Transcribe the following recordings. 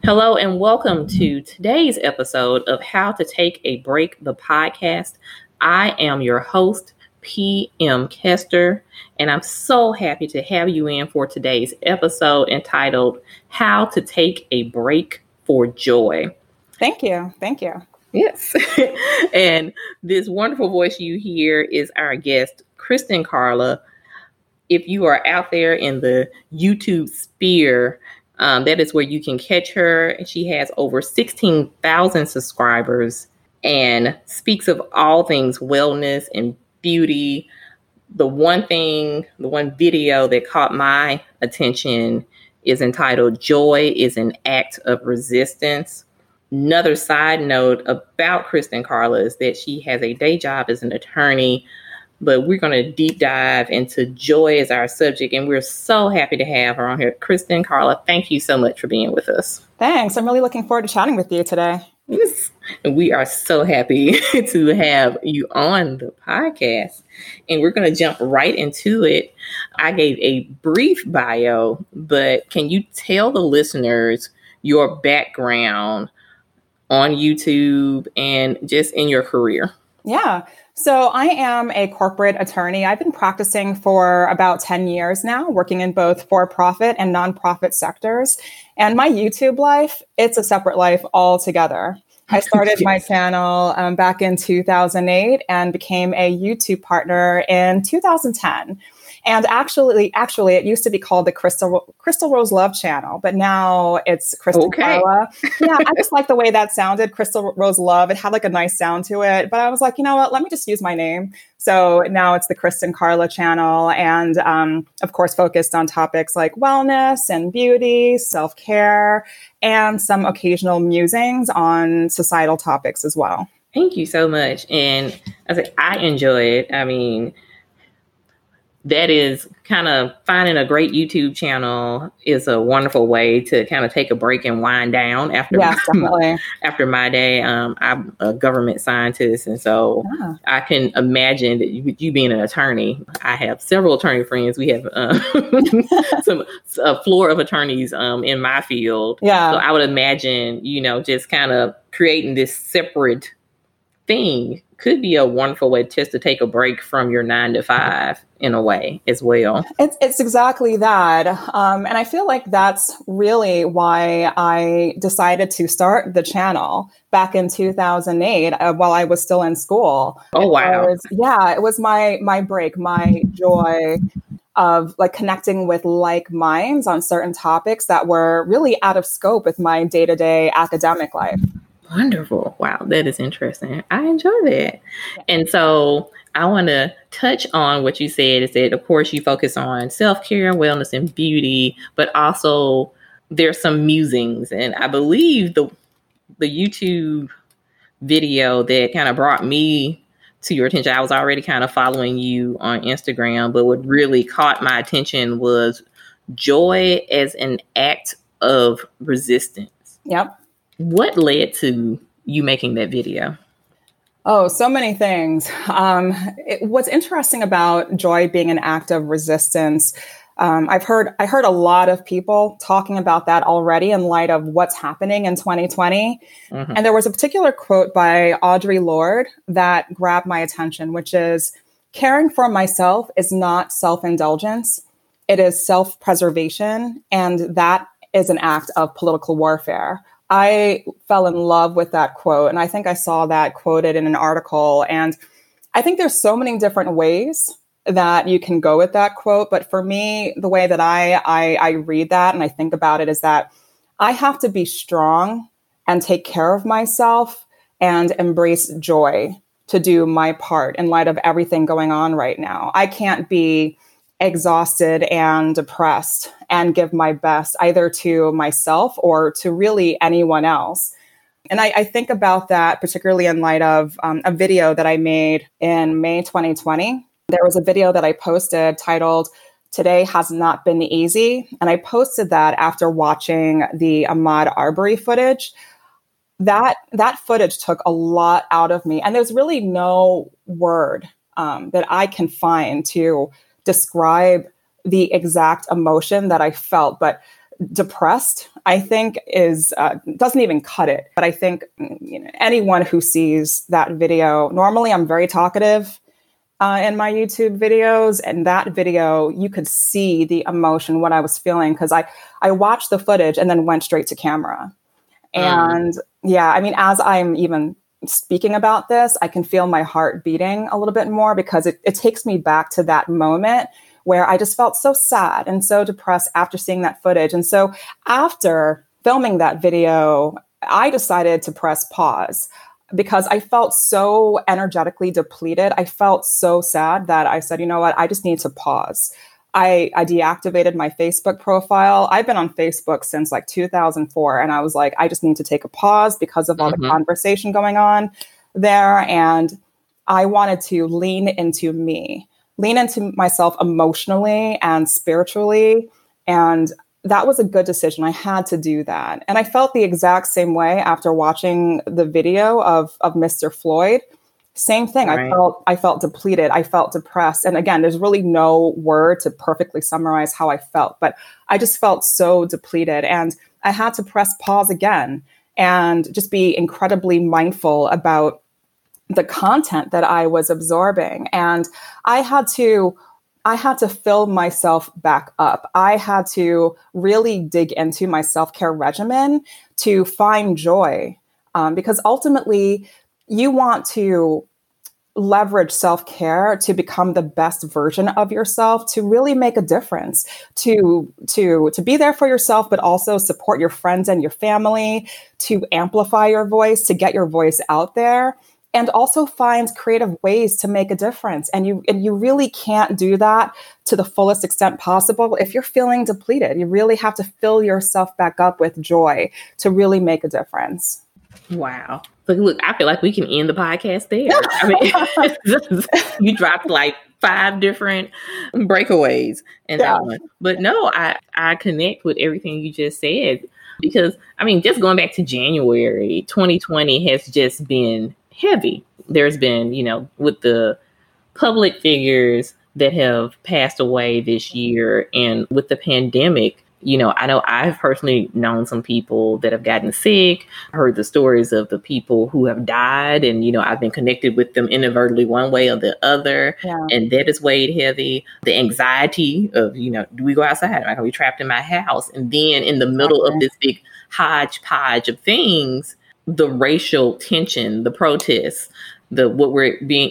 Hello, and welcome to today's episode of How to Take a Break, the podcast. I am your host, P.M. Kester, and I'm so happy to have you in for today's episode entitled How to Take a Break for Joy. Thank you. Thank you. Yes. and this wonderful voice you hear is our guest, Kristen Carla. If you are out there in the YouTube sphere, um, that is where you can catch her. She has over 16,000 subscribers and speaks of all things wellness and beauty. The one thing, the one video that caught my attention is entitled Joy is an Act of Resistance. Another side note about Kristen Carla is that she has a day job as an attorney, but we're going to deep dive into joy as our subject. And we're so happy to have her on here. Kristen, Carla, thank you so much for being with us. Thanks. I'm really looking forward to chatting with you today. Yes. And we are so happy to have you on the podcast. And we're going to jump right into it. I gave a brief bio, but can you tell the listeners your background on YouTube and just in your career? Yeah. So I am a corporate attorney. I've been practicing for about 10 years now, working in both for-profit and nonprofit sectors. And my YouTube life, it's a separate life altogether. I started my channel um, back in 2008 and became a YouTube partner in 2010. And actually, actually, it used to be called the Crystal Crystal Rose Love Channel, but now it's Kristen okay. Carla. Yeah, I just like the way that sounded, Crystal Rose Love. It had like a nice sound to it. But I was like, you know what? Let me just use my name. So now it's the Kristen Carla channel, and um, of course, focused on topics like wellness and beauty, self care, and some occasional musings on societal topics as well. Thank you so much. And I was like, I enjoy it. I mean, that is kind of finding a great YouTube channel is a wonderful way to kind of take a break and wind down after yes, my, after my day. Um, I'm a government scientist, and so yeah. I can imagine that you, you, being an attorney. I have several attorney friends. We have uh, some a floor of attorneys um, in my field. Yeah, so I would imagine you know just kind of creating this separate thing could be a wonderful way just to take a break from your nine to five in a way as well. It's, it's exactly that. Um, and I feel like that's really why I decided to start the channel back in 2008 uh, while I was still in school. Oh, wow. Was, yeah, it was my, my break, my joy of like connecting with like minds on certain topics that were really out of scope with my day to day academic life. Wonderful. Wow, that is interesting. I enjoy that. And so I want to touch on what you said is that, of course, you focus on self care, and wellness, and beauty, but also there's some musings. And I believe the the YouTube video that kind of brought me to your attention, I was already kind of following you on Instagram, but what really caught my attention was joy as an act of resistance. Yep. What led to you making that video? Oh, so many things. Um, it, what's interesting about joy being an act of resistance, um, I've heard I heard a lot of people talking about that already in light of what's happening in 2020. Mm-hmm. And there was a particular quote by Audre Lorde that grabbed my attention, which is caring for myself is not self-indulgence. It is self-preservation. And that is an act of political warfare. I fell in love with that quote. And I think I saw that quoted in an article. And I think there's so many different ways that you can go with that quote. But for me, the way that I, I, I read that and I think about it is that I have to be strong and take care of myself and embrace joy to do my part in light of everything going on right now. I can't be exhausted and depressed and give my best either to myself or to really anyone else. And I, I think about that particularly in light of um, a video that I made in May 2020. There was a video that I posted titled, Today Has Not Been Easy. And I posted that after watching the Ahmaud Arbery footage. That, that footage took a lot out of me. And there's really no word um, that I can find to describe the exact emotion that I felt, but depressed, I think is uh, doesn't even cut it. But I think you know, anyone who sees that video, normally I'm very talkative uh, in my YouTube videos, and that video you could see the emotion, what I was feeling, because I I watched the footage and then went straight to camera, mm. and yeah, I mean, as I'm even speaking about this, I can feel my heart beating a little bit more because it, it takes me back to that moment where I just felt so sad and so depressed after seeing that footage. And so after filming that video, I decided to press pause because I felt so energetically depleted. I felt so sad that I said, you know what, I just need to pause. I, I deactivated my Facebook profile. I've been on Facebook since like 2004. And I was like, I just need to take a pause because of all mm-hmm. the conversation going on there. And I wanted to lean into me lean into myself emotionally and spiritually. And that was a good decision. I had to do that. And I felt the exact same way after watching the video of, of Mr. Floyd. Same thing. Right. I felt I felt depleted. I felt depressed. And again, there's really no word to perfectly summarize how I felt, but I just felt so depleted. And I had to press pause again and just be incredibly mindful about the content that I was absorbing. And I had to I had to fill myself back up. I had to really dig into my self care regimen to find joy. Um, because ultimately, you want to leverage self care to become the best version of yourself to really make a difference to to to be there for yourself but also support your friends and your family to amplify your voice to get your voice out there and also find creative ways to make a difference. And you and you really can't do that to the fullest extent possible if you're feeling depleted. You really have to fill yourself back up with joy to really make a difference. Wow look look i feel like we can end the podcast there i mean you dropped like five different breakaways and yeah. that one but no i i connect with everything you just said because i mean just going back to january 2020 has just been heavy. There's been, you know, with the public figures that have passed away this year and with the pandemic, you know, I know I've personally known some people that have gotten sick, heard the stories of the people who have died, and, you know, I've been connected with them inadvertently one way or the other. Yeah. And that is weighed heavy. The anxiety of, you know, do we go outside? Am I going to be trapped in my house? And then in the middle okay. of this big hodgepodge of things, the racial tension, the protests, the what we're being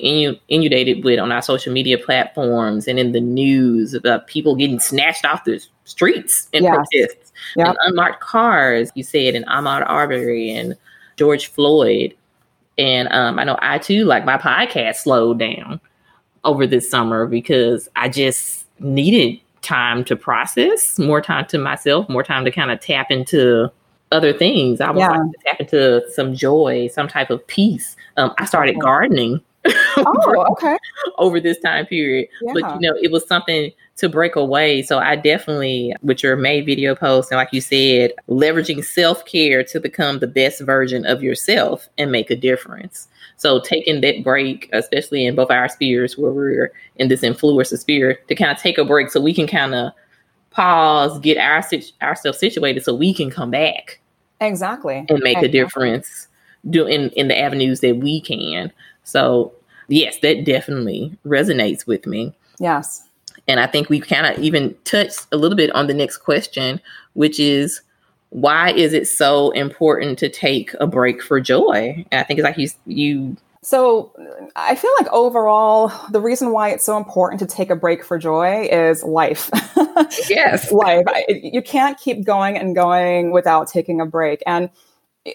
inundated with on our social media platforms and in the news about people getting snatched off the streets and yes. protests yep. and unmarked cars. You said in Ahmaud Arbery and George Floyd, and um, I know I too, like my podcast, slowed down over this summer because I just needed time to process, more time to myself, more time to kind of tap into other things. I was yeah. like to tap into some joy, some type of peace. Um, I started gardening. oh, okay. over this time period, yeah. but you know, it was something to break away. So I definitely, with your May video post, and like you said, leveraging self care to become the best version of yourself and make a difference. So taking that break, especially in both our spheres where we're in this influencer sphere, to kind of take a break so we can kind of pause, get our ourselves situated so we can come back exactly and make exactly. a difference do in in the avenues that we can so yes that definitely resonates with me yes and i think we kind of even touched a little bit on the next question which is why is it so important to take a break for joy and i think it's like you you so I feel like overall, the reason why it's so important to take a break for joy is life. yes. life. I, you can't keep going and going without taking a break. And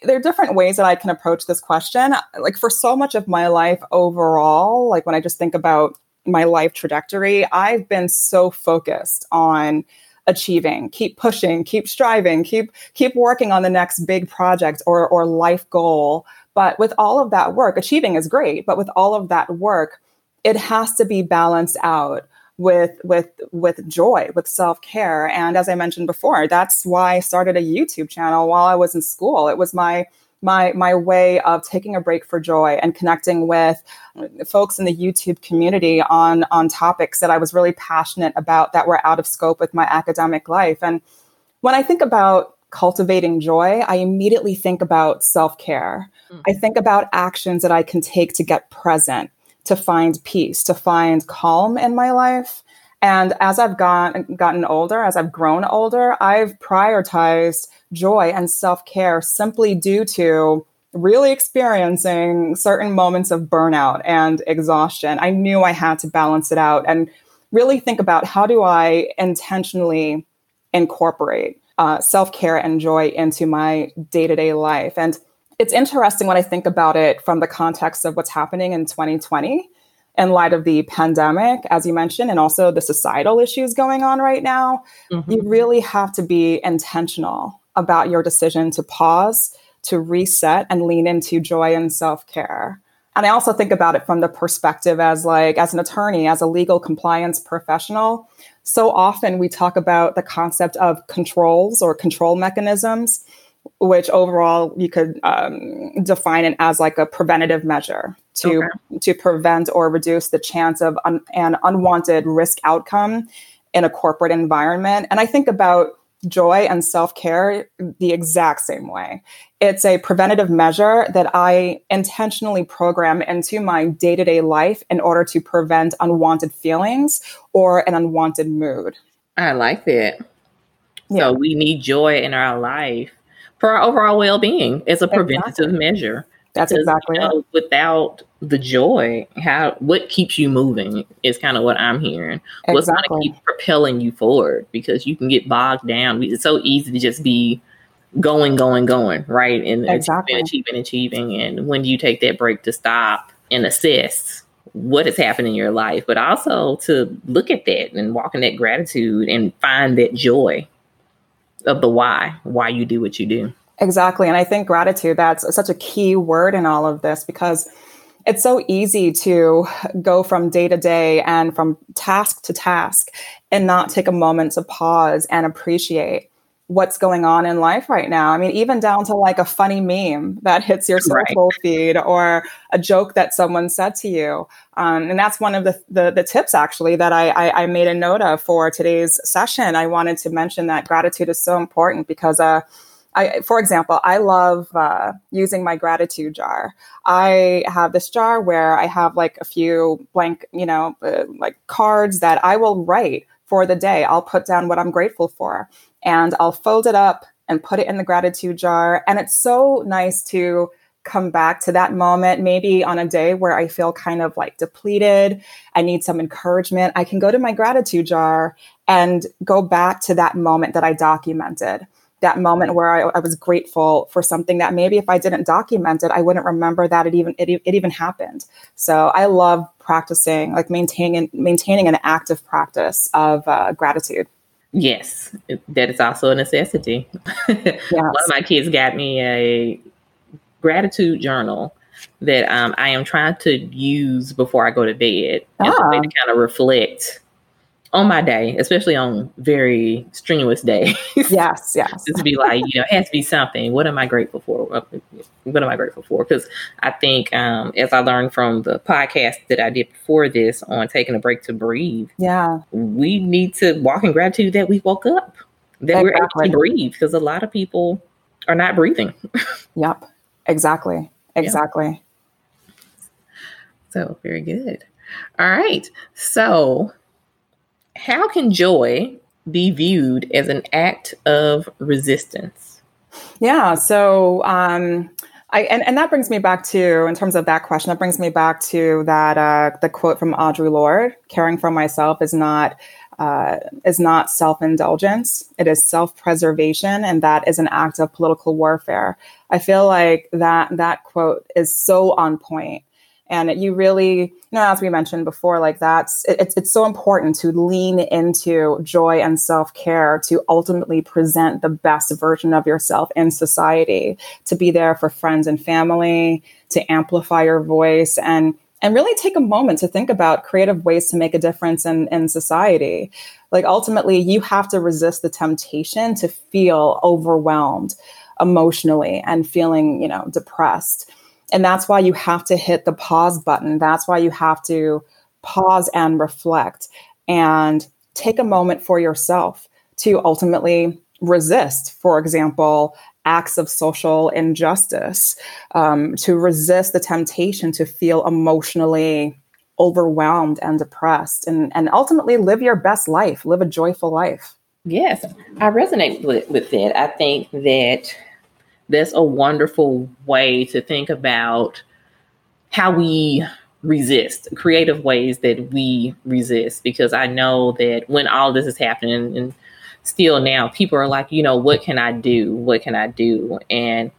there are different ways that I can approach this question. Like for so much of my life overall, like when I just think about my life trajectory, I've been so focused on achieving keep pushing keep striving keep keep working on the next big project or or life goal but with all of that work, achieving is great, but with all of that work, it has to be balanced out with with with joy with self-care and as i mentioned before that's why i started a youtube channel while i was in school it was my my my way of taking a break for joy and connecting with folks in the YouTube community on on topics that I was really passionate about that were out of scope with my academic life and when I think about cultivating joy, I immediately think about self care. Mm. I think about actions that I can take to get present, to find peace, to find calm in my life. And as I've gotten, gotten older, as I've grown older, I've prioritized joy and self care simply due to really experiencing certain moments of burnout and exhaustion. I knew I had to balance it out and really think about how do I intentionally incorporate uh, self care and joy into my day to day life. And it's interesting when I think about it from the context of what's happening in 2020 in light of the pandemic, as you mentioned, and also the societal issues going on right now. Mm-hmm. You really have to be intentional about your decision to pause, to reset, and lean into joy and self care. And I also think about it from the perspective as like as an attorney, as a legal compliance professional. So often we talk about the concept of controls or control mechanisms, which overall you could um, define it as like a preventative measure to okay. to prevent or reduce the chance of un- an unwanted risk outcome in a corporate environment. And I think about joy and self care the exact same way. It's a preventative measure that I intentionally program into my day to day life in order to prevent unwanted feelings or an unwanted mood. I like that. Yeah. So we need joy in our life for our overall well being as a preventative exactly. measure. That's exactly you know, Without the joy, how what keeps you moving is kind of what I'm hearing. Exactly. What's going to keep propelling you forward? Because you can get bogged down. It's so easy to just be going, going, going, right? And exactly. achieving, achieving, achieving. And when do you take that break to stop and assess what has happened in your life, but also to look at that and walk in that gratitude and find that joy of the why, why you do what you do. Exactly. And I think gratitude, that's such a key word in all of this because it's so easy to go from day to day and from task to task and not take a moment to pause and appreciate what's going on in life right now. I mean, even down to like a funny meme that hits your social right. feed or a joke that someone said to you. Um, and that's one of the, the, the tips actually that I, I, I, made a note of for today's session. I wanted to mention that gratitude is so important because, uh, I, for example, I love uh, using my gratitude jar. I have this jar where I have like a few blank, you know, uh, like cards that I will write for the day. I'll put down what I'm grateful for and I'll fold it up and put it in the gratitude jar. And it's so nice to come back to that moment, maybe on a day where I feel kind of like depleted, I need some encouragement. I can go to my gratitude jar and go back to that moment that I documented that moment where I, I, was grateful for something that maybe if I didn't document it, I wouldn't remember that it even it, it even happened. So I love practicing, like maintaining maintaining an active practice of uh, gratitude. Yes, that is also a necessity. Yes. One of my kids got me a gratitude journal that um, I am trying to use before I go to bed ah. as a way to kind of reflect on my day, especially on very strenuous days. Yes, yes. Just be like, you know, it has to be something. What am I grateful for? What am I grateful for? Because I think, um, as I learned from the podcast that I did before this on taking a break to breathe, yeah, we need to walk in gratitude that we woke up, that exactly. we're able to breathe, because a lot of people are not breathing. yep, exactly, exactly. Yeah. So very good. All right, so how can joy be viewed as an act of resistance? Yeah. So, um, I, and, and that brings me back to, in terms of that question, that brings me back to that uh, the quote from Audre Lorde: "Caring for myself is not uh, is not self indulgence; it is self preservation, and that is an act of political warfare." I feel like that that quote is so on point and you really you know as we mentioned before like that's it, it's, it's so important to lean into joy and self-care to ultimately present the best version of yourself in society to be there for friends and family to amplify your voice and and really take a moment to think about creative ways to make a difference in, in society. Like ultimately, you have to resist the temptation to feel overwhelmed emotionally and feeling, you know, depressed. And that's why you have to hit the pause button. That's why you have to pause and reflect and take a moment for yourself to ultimately resist, for example, acts of social injustice, um, to resist the temptation to feel emotionally overwhelmed and depressed, and, and ultimately live your best life, live a joyful life. Yes, I resonate with, with that. I think that that's a wonderful way to think about how we resist, creative ways that we resist. Because I know that when all this is happening, and still now, people are like, you know, what can I do? What can I do? And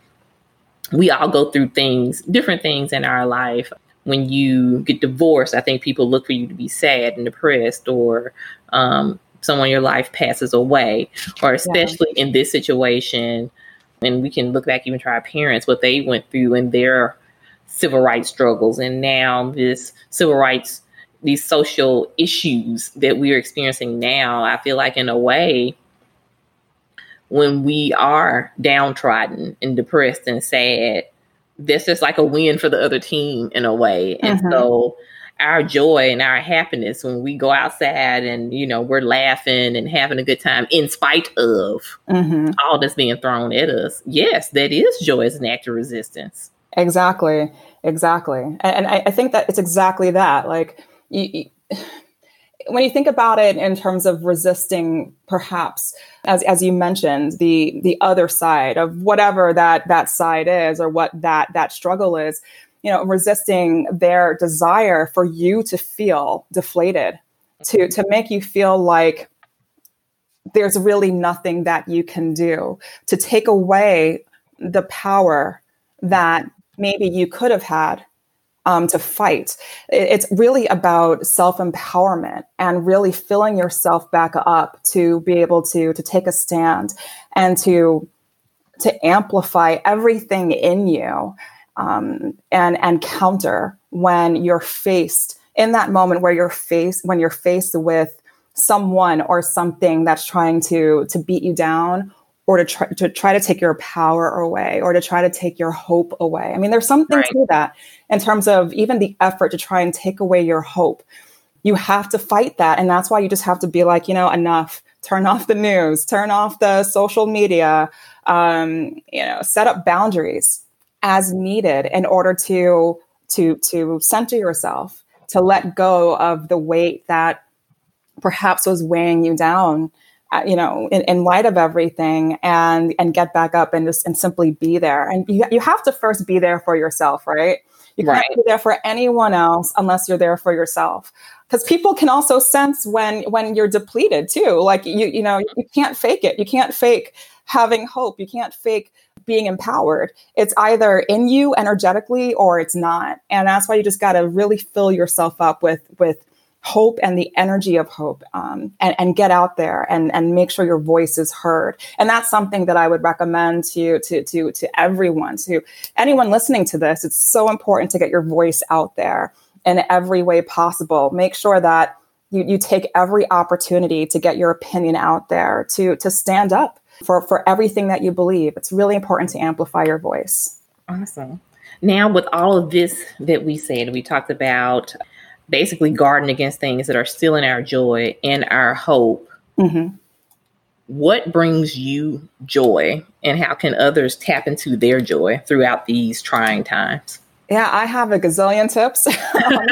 we all go through things, different things in our life. When you get divorced, I think people look for you to be sad and depressed, or um, someone in your life passes away, or especially yeah. in this situation. And we can look back even to our parents, what they went through in their civil rights struggles, and now this civil rights, these social issues that we're experiencing now. I feel like, in a way, when we are downtrodden and depressed and sad, this is like a win for the other team in a way. And mm-hmm. so our joy and our happiness when we go outside and you know we're laughing and having a good time in spite of mm-hmm. all that's being thrown at us. Yes that is joy as an act of resistance. Exactly. Exactly. And, and I, I, think that it's exactly that like you, you, when you think about it in terms of resisting perhaps as, as you mentioned the the other side of whatever that that side is or what that that struggle is you know, resisting their desire for you to feel deflated, to to make you feel like there's really nothing that you can do, to take away the power that maybe you could have had um, to fight. It's really about self empowerment and really filling yourself back up to be able to to take a stand and to to amplify everything in you um, and and counter when you're faced in that moment where you're faced when you're faced with someone or something that's trying to to beat you down or to try to try to take your power away or to try to take your hope away. I mean, there's something right. to that in terms of even the effort to try and take away your hope. You have to fight that. And that's why you just have to be like, you know, enough. Turn off the news, turn off the social media, um, you know, set up boundaries as needed in order to to to center yourself to let go of the weight that perhaps was weighing you down uh, you know in, in, light of everything and and get back up and just and simply be there. And you, you have to first be there for yourself right? You can't right. be there for anyone else unless you're there for yourself. Because people can also sense when when you're depleted too. Like you you know you can't fake it. You can't fake having hope. You can't fake being empowered. It's either in you energetically or it's not. And that's why you just got to really fill yourself up with, with hope and the energy of hope um, and, and get out there and, and make sure your voice is heard. And that's something that I would recommend to, to, to, to everyone, to anyone listening to this. It's so important to get your voice out there in every way possible. Make sure that you, you take every opportunity to get your opinion out there, to, to stand up for, for everything that you believe. It's really important to amplify your voice. Awesome. Now, with all of this that we said, we talked about basically guarding against things that are stealing our joy and our hope. Mm-hmm. What brings you joy, and how can others tap into their joy throughout these trying times? Yeah, I have a gazillion tips on,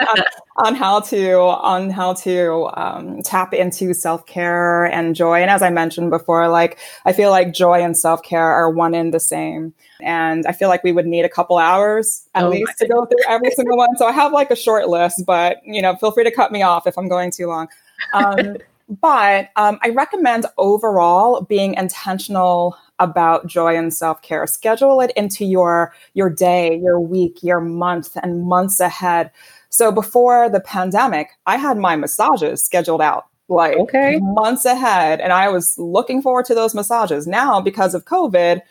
on, how to on how to um, tap into self care and joy. And as I mentioned before, like I feel like joy and self care are one in the same. And I feel like we would need a couple hours at oh least to go through every single one. So I have like a short list, but you know, feel free to cut me off if I'm going too long. Um, but um, I recommend overall being intentional about joy and self-care. Schedule it into your your day, your week, your month and months ahead. So before the pandemic, I had my massages scheduled out like okay. months ahead and I was looking forward to those massages. Now because of COVID,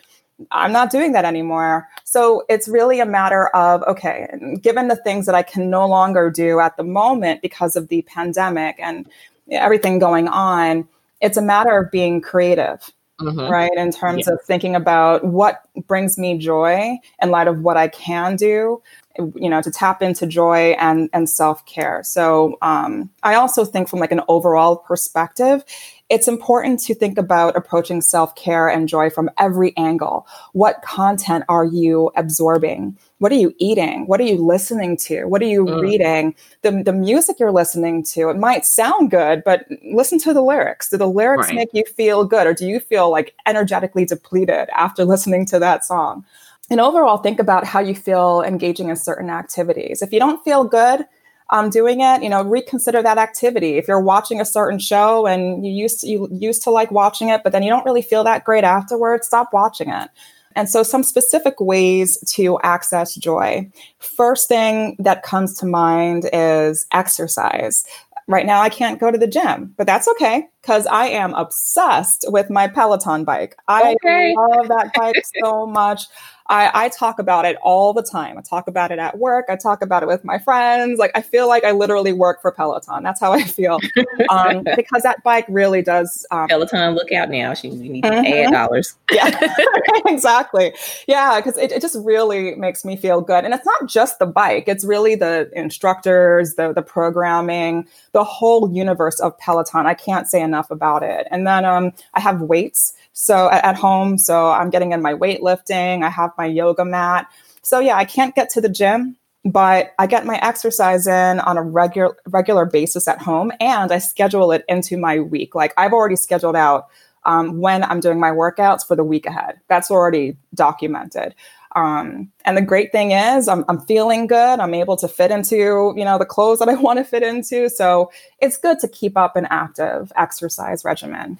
I'm not doing that anymore. So it's really a matter of okay, given the things that I can no longer do at the moment because of the pandemic and everything going on, it's a matter of being creative mm-hmm. right? In terms of thinking about what brings me joy in light of what I can do, you know, to tap into joy and and self care. So um, I also think from like an overall perspective, it's important to think about approaching self care and joy from every angle. What content are you absorbing? What are you eating? What are you listening to? What are you mm. reading? The, the music you're listening to, it might sound good, but listen to the lyrics. Do the lyrics right. make you feel good or do you feel like energetically depleted after listening to that song? And overall, think about how you feel engaging in certain activities. If you don't feel good, um, doing it, you know, reconsider that activity. If you're watching a certain show and you used to, you used to like watching it, but then you don't really feel that great afterwards, stop watching it. And so, some specific ways to access joy. First thing that comes to mind is exercise. Right now, I can't go to the gym, but that's okay because I am obsessed with my Peloton bike. I okay. love that bike so much. I, I talk about it all the time. I talk about it at work. I talk about it with my friends. Like I feel like I literally work for Peloton. That's how I feel um, because that bike really does. Um, Peloton, look out now! She need to mm-hmm. add dollars. yeah, exactly. Yeah, because it, it just really makes me feel good. And it's not just the bike; it's really the instructors, the the programming, the whole universe of Peloton. I can't say enough about it. And then um, I have weights. So at home, so I'm getting in my weightlifting. I have my yoga mat. So yeah, I can't get to the gym, but I get my exercise in on a regular regular basis at home, and I schedule it into my week. Like I've already scheduled out um, when I'm doing my workouts for the week ahead. That's already documented. Um, and the great thing is I'm, I'm feeling good. I'm able to fit into, you know, the clothes that I want to fit into. So it's good to keep up an active exercise regimen.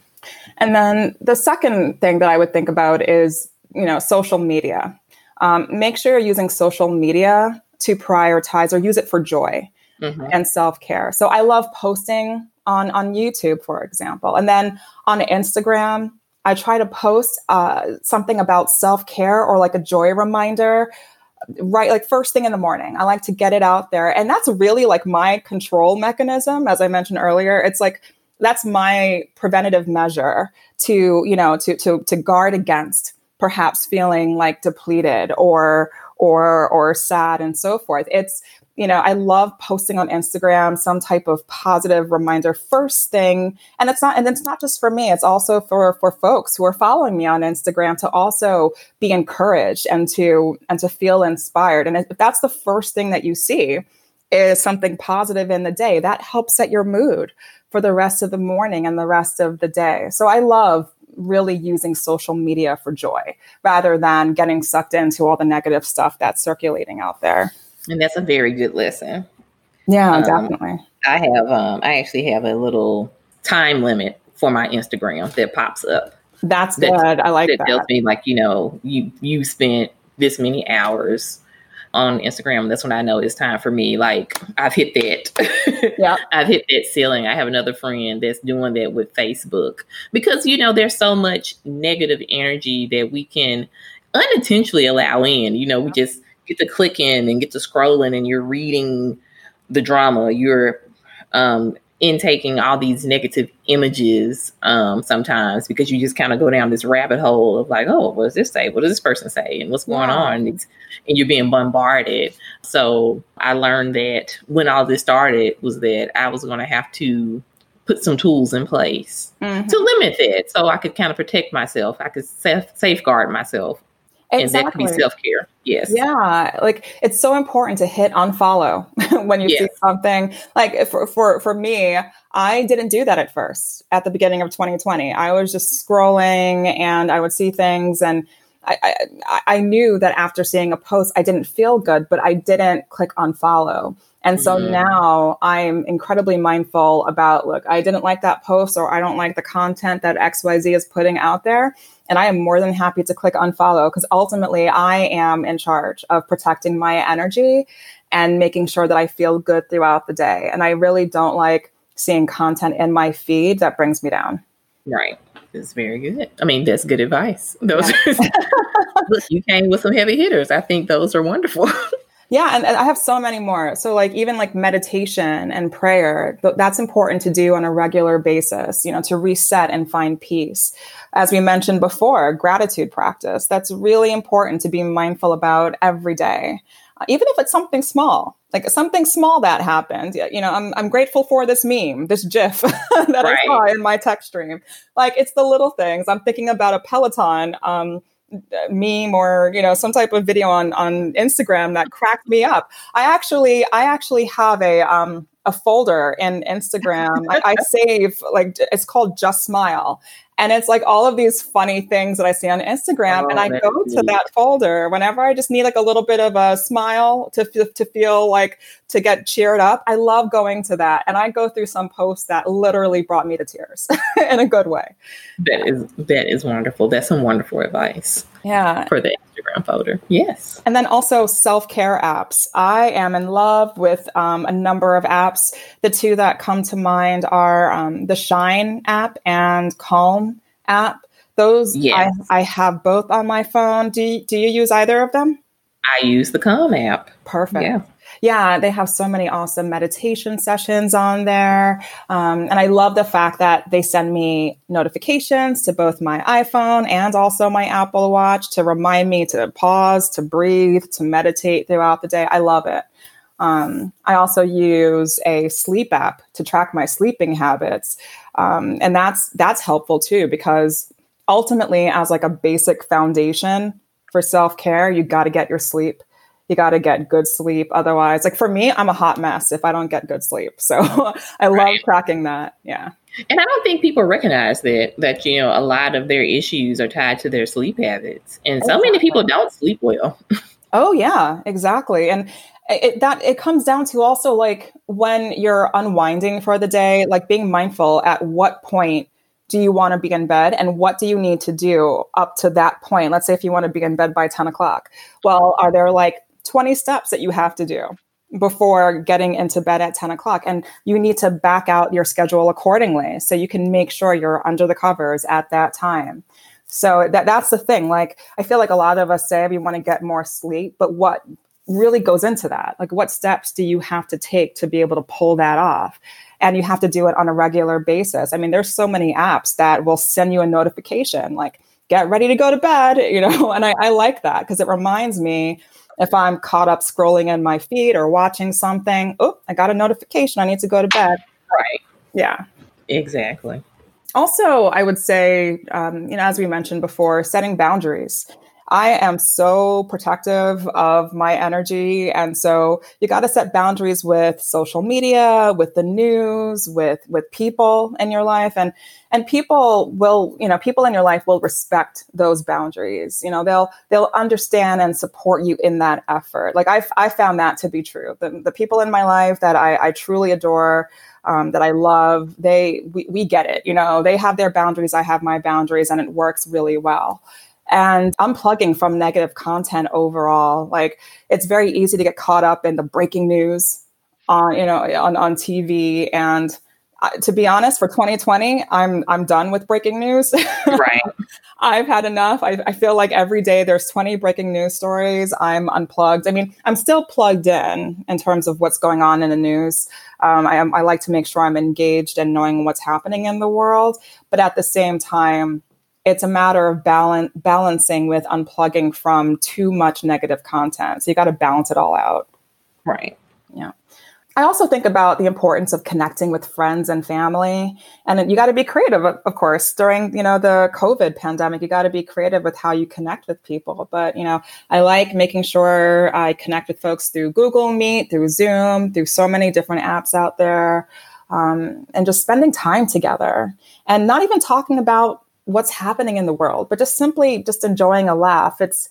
And then the second thing that I would think about is, you know, social media. Um, make sure you're using social media to prioritize or use it for joy mm-hmm. and self care. So I love posting on on YouTube, for example, and then on Instagram. I try to post uh, something about self care or like a joy reminder right like first thing in the morning i like to get it out there and that's really like my control mechanism as i mentioned earlier it's like that's my preventative measure to you know to to to guard against perhaps feeling like depleted or or or sad and so forth. It's you know i love posting on instagram some type of positive reminder first thing. And it's not and it's not just for me it's also for for folks who are following me on instagram to also be encouraged and to and to feel inspired. And if that's the first thing that you see is something positive in the day that helps set your mood for the rest of the morning and the rest of the day. So I love really using social media for joy rather than getting sucked into all the negative stuff that's circulating out there. And that's a very good lesson. Yeah, um, definitely. I have um I actually have a little time limit for my Instagram that pops up. That's that, good. I like that. That tells me like, you know, you you spent this many hours on Instagram, that's when I know it's time for me. Like I've hit that. Yeah. I've hit that ceiling. I have another friend that's doing that with Facebook because you know there's so much negative energy that we can unintentionally allow in. You know, we just get to click in and get to scrolling and you're reading the drama. You're um, intaking all these negative images um, sometimes because you just kind of go down this rabbit hole of like, oh, what does this say? What does this person say? And what's going yeah. on? And, and you're being bombarded. So I learned that when all this started was that I was going to have to put some tools in place mm-hmm. to limit that so I could kind of protect myself. I could safeguard myself Exactly. And that could be self care. Yes. Yeah. Like it's so important to hit unfollow when you yes. see something. Like for, for, for me, I didn't do that at first at the beginning of 2020. I was just scrolling and I would see things and I, I, I knew that after seeing a post, I didn't feel good, but I didn't click unfollow. And so mm-hmm. now I'm incredibly mindful about look, I didn't like that post or I don't like the content that XYZ is putting out there. And I am more than happy to click unfollow because ultimately I am in charge of protecting my energy and making sure that I feel good throughout the day. And I really don't like seeing content in my feed that brings me down. Right. It's very good. I mean, that's good advice. Those yeah. look, you came with some heavy hitters. I think those are wonderful. Yeah, and, and, I have so many more. So like even like meditation and prayer, th- that's important to do on a regular basis, you know, to reset and find peace. As we mentioned before, gratitude practice. That's really important to be mindful about every day. Uh, even if it's something small, like something small that happened. You know, I'm I'm grateful for this meme, this GIF that right. I saw in my text stream. Like it's the little things. I'm thinking about a Peloton um, meme or you know some type of video on on Instagram that cracked me up. I actually I actually have a um, a folder in Instagram. I, I, save like it's called Just Smile, and it's like all of these funny things that I see on Instagram. Oh, and I go to that folder whenever I just need like a little bit of a smile to, to feel like to get cheered up. I love going to that. And I go through some posts that literally brought me to tears in a good way. That is, that is wonderful. That's some wonderful advice. Yeah. For the Folder. Yes. And then also self care apps. I am in love with um, a number of apps. The two that come to mind are um, the Shine app and Calm app. Those yes. I, I have both on my phone. Do you, do you use either of them? I use the Calm app. Perfect. Yeah yeah, they have so many awesome meditation sessions on there. Um, and I love the fact that they send me notifications to both my iPhone and also my Apple Watch to remind me to pause, to breathe, to meditate throughout the day. I love it. Um, I also use a sleep app to track my sleeping habits, um, and that's that's helpful too because ultimately, as like a basic foundation for self care, you got to get your sleep you got to get good sleep. Otherwise, like for me, I'm a hot mess if I don't get good sleep. So I love right. tracking that. Yeah. And I don't think people recognize that that you know a lot of their issues are tied to their sleep habits, and so exactly. many people don't sleep well. oh yeah, exactly. And it, that it comes down to also like when you're unwinding for the day, like being mindful at what point do you want to be in bed and what do you need to do up to that point? Let's say if you want to be in bed by 10 o'clock. Well, are there like 20 steps that you have to do before getting into bed at 10 o'clock. And you need to back out your schedule accordingly so you can make sure you're under the covers at that time. So that, that's the thing. Like, I feel like a lot of us say we want to get more sleep, but what really goes into that? Like, what steps do you have to take to be able to pull that off? And you have to do it on a regular basis. I mean, there's so many apps that will send you a notification like, get ready to go to bed, you know, and I, I like that because it reminds me if I'm caught up scrolling in my feed or watching something, oh, I got a notification. I need to go to bed. Right. Yeah. Exactly. Also, I would say, um, you know, as we mentioned before, setting boundaries. I am so protective of my energy. And so you got to set boundaries with social media, with the news, with, with people in your life. And, and people will, you know, people in your life will respect those boundaries. You know, they'll, they'll understand and support you in that effort. Like I've, I found that to be true. The, the people in my life that I, I truly adore, um, that I love, they, we, we get it. You know, they have their boundaries. I have my boundaries and it works really well and unplugging from negative content overall. Like it's very easy to get caught up in the breaking news on you know on, on TV and uh, to be honest, for 2020, I'm I'm done with breaking news. Right. I've had enough. I, I, feel like every day there's 20 breaking news stories. I'm unplugged. I mean, I'm still plugged in in terms of what's going on in the news. Um, I, I like to make sure I'm engaged and knowing what's happening in the world, but at the same time, it's a matter of balance, balancing with unplugging from too much negative content. So you got to balance it all out. Right. Yeah. I also think about the importance of connecting with friends and family. And you got to be creative, of course, during, you know, the COVID pandemic, you got to be creative with how you connect with people. But, you know, I like making sure I connect with folks through Google Meet, through Zoom, through so many different apps out there. Um, and just spending time together and not even talking about what's happening in the world, but just simply just enjoying a laugh. It's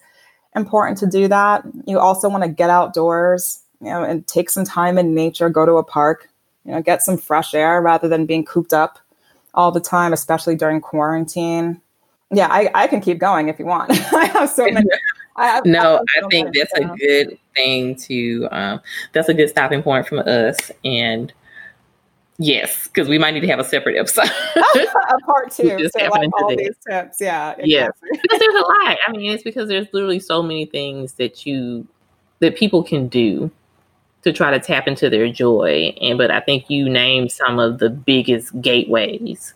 important to do that. You also want to get outdoors, you know, and take some time in nature, go to a park, you know, get some fresh air rather than being cooped up all the time, especially during quarantine. Yeah, I, I can keep going if you want. I have so many. I have, no, I, so I think that's a good thing to. Um, that's a good stopping point from us, and Yes, because we might need to have a separate episode. Oh, a part two. So like all today. these tips. Yeah. Exactly. Yes. because there's a lot. I mean, it's because there's literally so many things that you that people can do to try to tap into their joy. And but I think you named some of the biggest gateways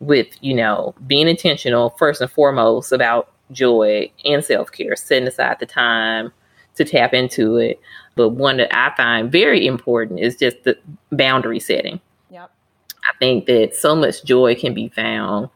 with, you know, being intentional first and foremost about joy and self-care, setting aside the time to tap into it. But one that I find very important is just the boundary setting. I think that so much joy can be found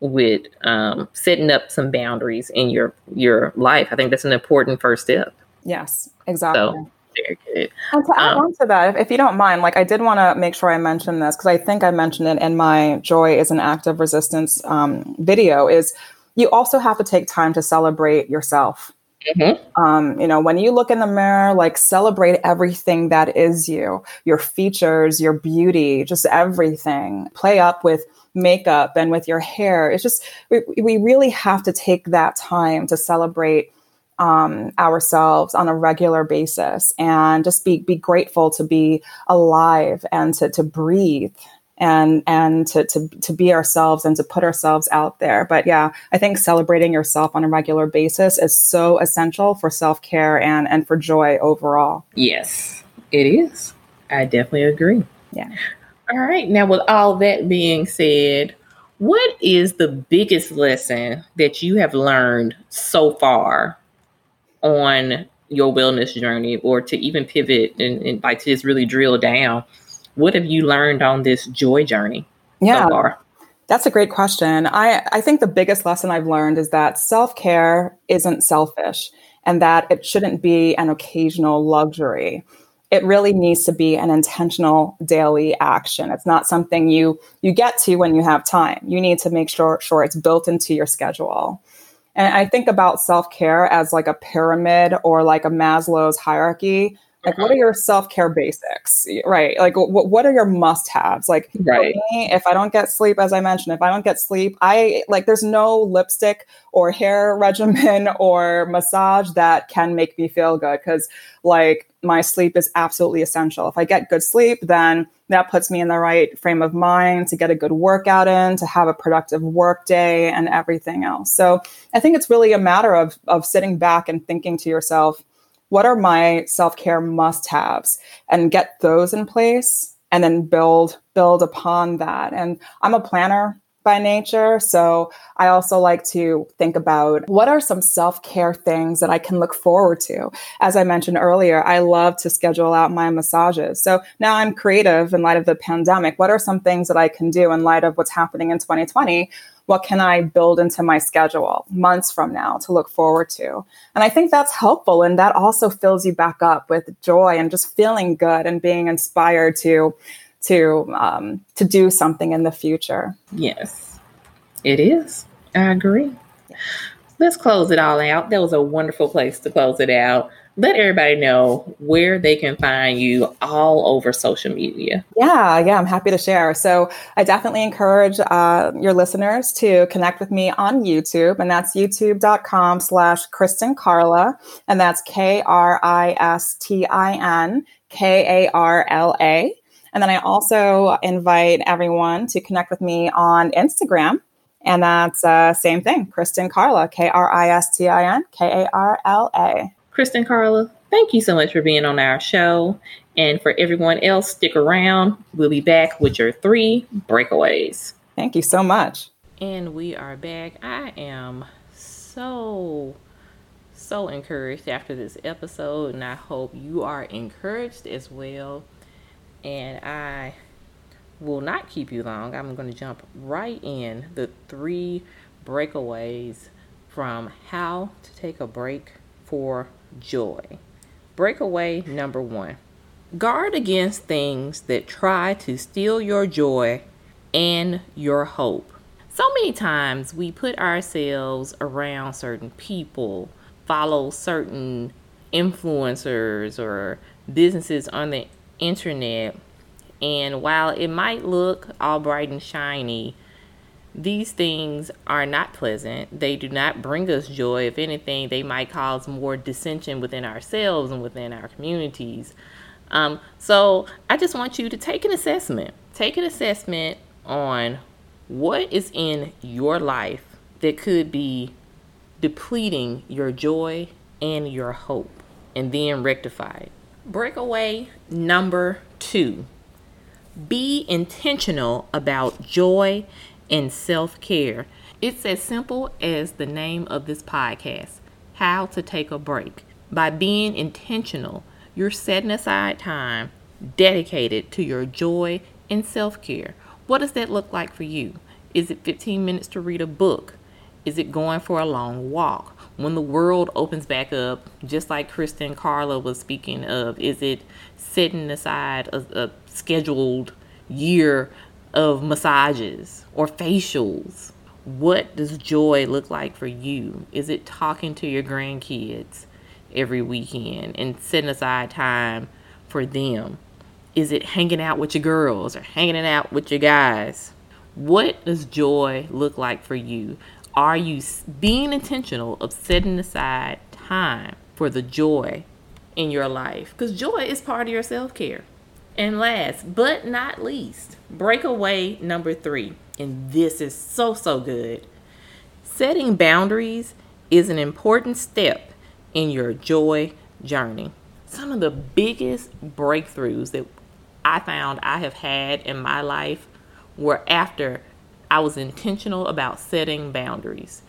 with um, setting up some boundaries in your your life. I think that's an important first step. Yes, exactly. So, very good. And to add um, on to that, if, if, you don't mind, like I did want to make sure I mention this because I think I mentioned it in my Joy is an Act of Resistance um, video, is you also have to take time to celebrate yourself. Mm-hmm. Um, you know, when you look in the mirror, like celebrate everything that is you, your features, your beauty, just everything. Play up with makeup and with your hair. It's just, we, we really have to take that time to celebrate um, ourselves on a regular basis and just be be grateful to be alive and to to breathe and and to, to to be ourselves and to put ourselves out there. But yeah, I think celebrating yourself on a regular basis is so essential for self care and and for joy overall. Yes, it is. I definitely agree. Yeah. All right. Now, with all that being said, what is the biggest lesson that you have learned so far on your wellness journey or to even pivot and, and like to just really drill down what have you learned on this joy journey yeah. so far? that's a great question. I i think the biggest lesson i've learned is that self-care isn't selfish and that it shouldn't be an occasional luxury. It really needs to be an intentional daily action. It's not something you you get to when you have time. You need to make sure sure it's built into your schedule. And I think about self care as like a pyramid or like a Maslow's hierarchy. Like, what are your self care basics? Right. Like, what, what are your must haves? Like, right. Me, if I don't get sleep, as I mentioned, if I don't get sleep, I like, there's no lipstick or hair regimen or massage that can make me feel good. Cause like, my sleep is absolutely essential. If I get good sleep, then that puts me in the right frame of mind to get a good workout in, to have a productive work day and everything else. So I think it's really a matter of, of sitting back and thinking to yourself, what are my self-care must-haves and get those in place and then build build upon that. And I'm a planner by nature. So I also like to think about what are some self care things that I can look forward to. As I mentioned earlier, I love to schedule out my massages. So now I'm creative in light of the pandemic. What are some things that I can do in light of what's happening in 2020? What can I build into my schedule months from now to look forward to? And I think that's helpful. And that also fills you back up with joy and just feeling good and being inspired to to um, to do something in the future. Yes, it is. I agree. Let's close it all out. That was a wonderful place to close it out. Let everybody know where they can find you all over social media. Yeah, yeah, I'm happy to share. So I definitely encourage uh, your listeners to connect with me on YouTube, and that's youtube.com slash Kristen Karla, and that's K R I S T I N K A R L A. And then I also invite everyone to connect with me on Instagram. And that's uh, same thing, Kristen Karla, K R I S T I N K A R L A. Kristin Karla, thank you so much for being on our show. And for everyone else, stick around. We'll be back with your three breakaways. Thank you so much. And we are back. I am so, so encouraged after this episode, and I hope you are encouraged as well and I will not keep you long. I'm going to jump right in the three breakaways from how to take a break for joy. Breakaway number one guard against things that try to steal your joy and your hope. So many times we put ourselves around certain people, follow certain influencers or businesses on the internet. And while it might look all bright and shiny, these things are not pleasant. They do not bring us joy. If anything, they might cause more dissension within ourselves and within our communities. Um, so I just want you to take an assessment. Take an assessment on what is in your life that could be depleting your joy and your hope, and then rectify it. Breakaway number two be intentional about joy and self care. It's as simple as the name of this podcast How to Take a Break. By being intentional, you're setting aside time dedicated to your joy and self care. What does that look like for you? Is it 15 minutes to read a book? Is it going for a long walk? When the world opens back up, just like Kristen Karla was speaking of, is it setting aside a, a scheduled year of massages or facials? What does joy look like for you? Is it talking to your grandkids every weekend and setting aside time for them? Is it hanging out with your girls or hanging out with your guys? What does joy look like for you? Are you being intentional of setting aside time for the joy in your life? Because joy is part of your self care. And last but not least, breakaway number three. And this is so, so good. Setting boundaries is an important step in your joy journey. Some of the biggest breakthroughs that I found I have had in my life were after I was intentional about setting boundaries.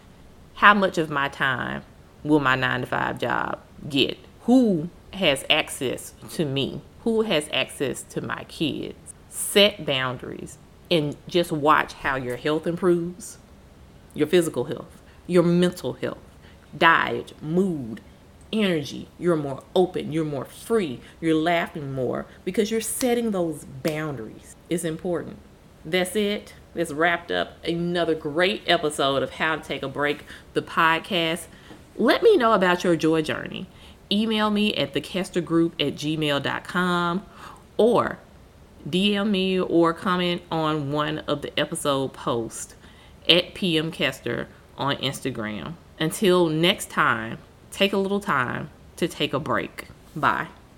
How much of my time will my nine to five job get? Who has access to me? Who has access to my kids? Set boundaries and just watch how your health improves your physical health, your mental health, diet, mood, energy. You're more open, you're more free, you're laughing more because you're setting those boundaries. It's important. That's it. That's wrapped up another great episode of How to Take a Break, the podcast. Let me know about your joy journey. Email me at thekestergroup at gmail.com or DM me or comment on one of the episode posts at PM Kester on Instagram. Until next time, take a little time to take a break. Bye.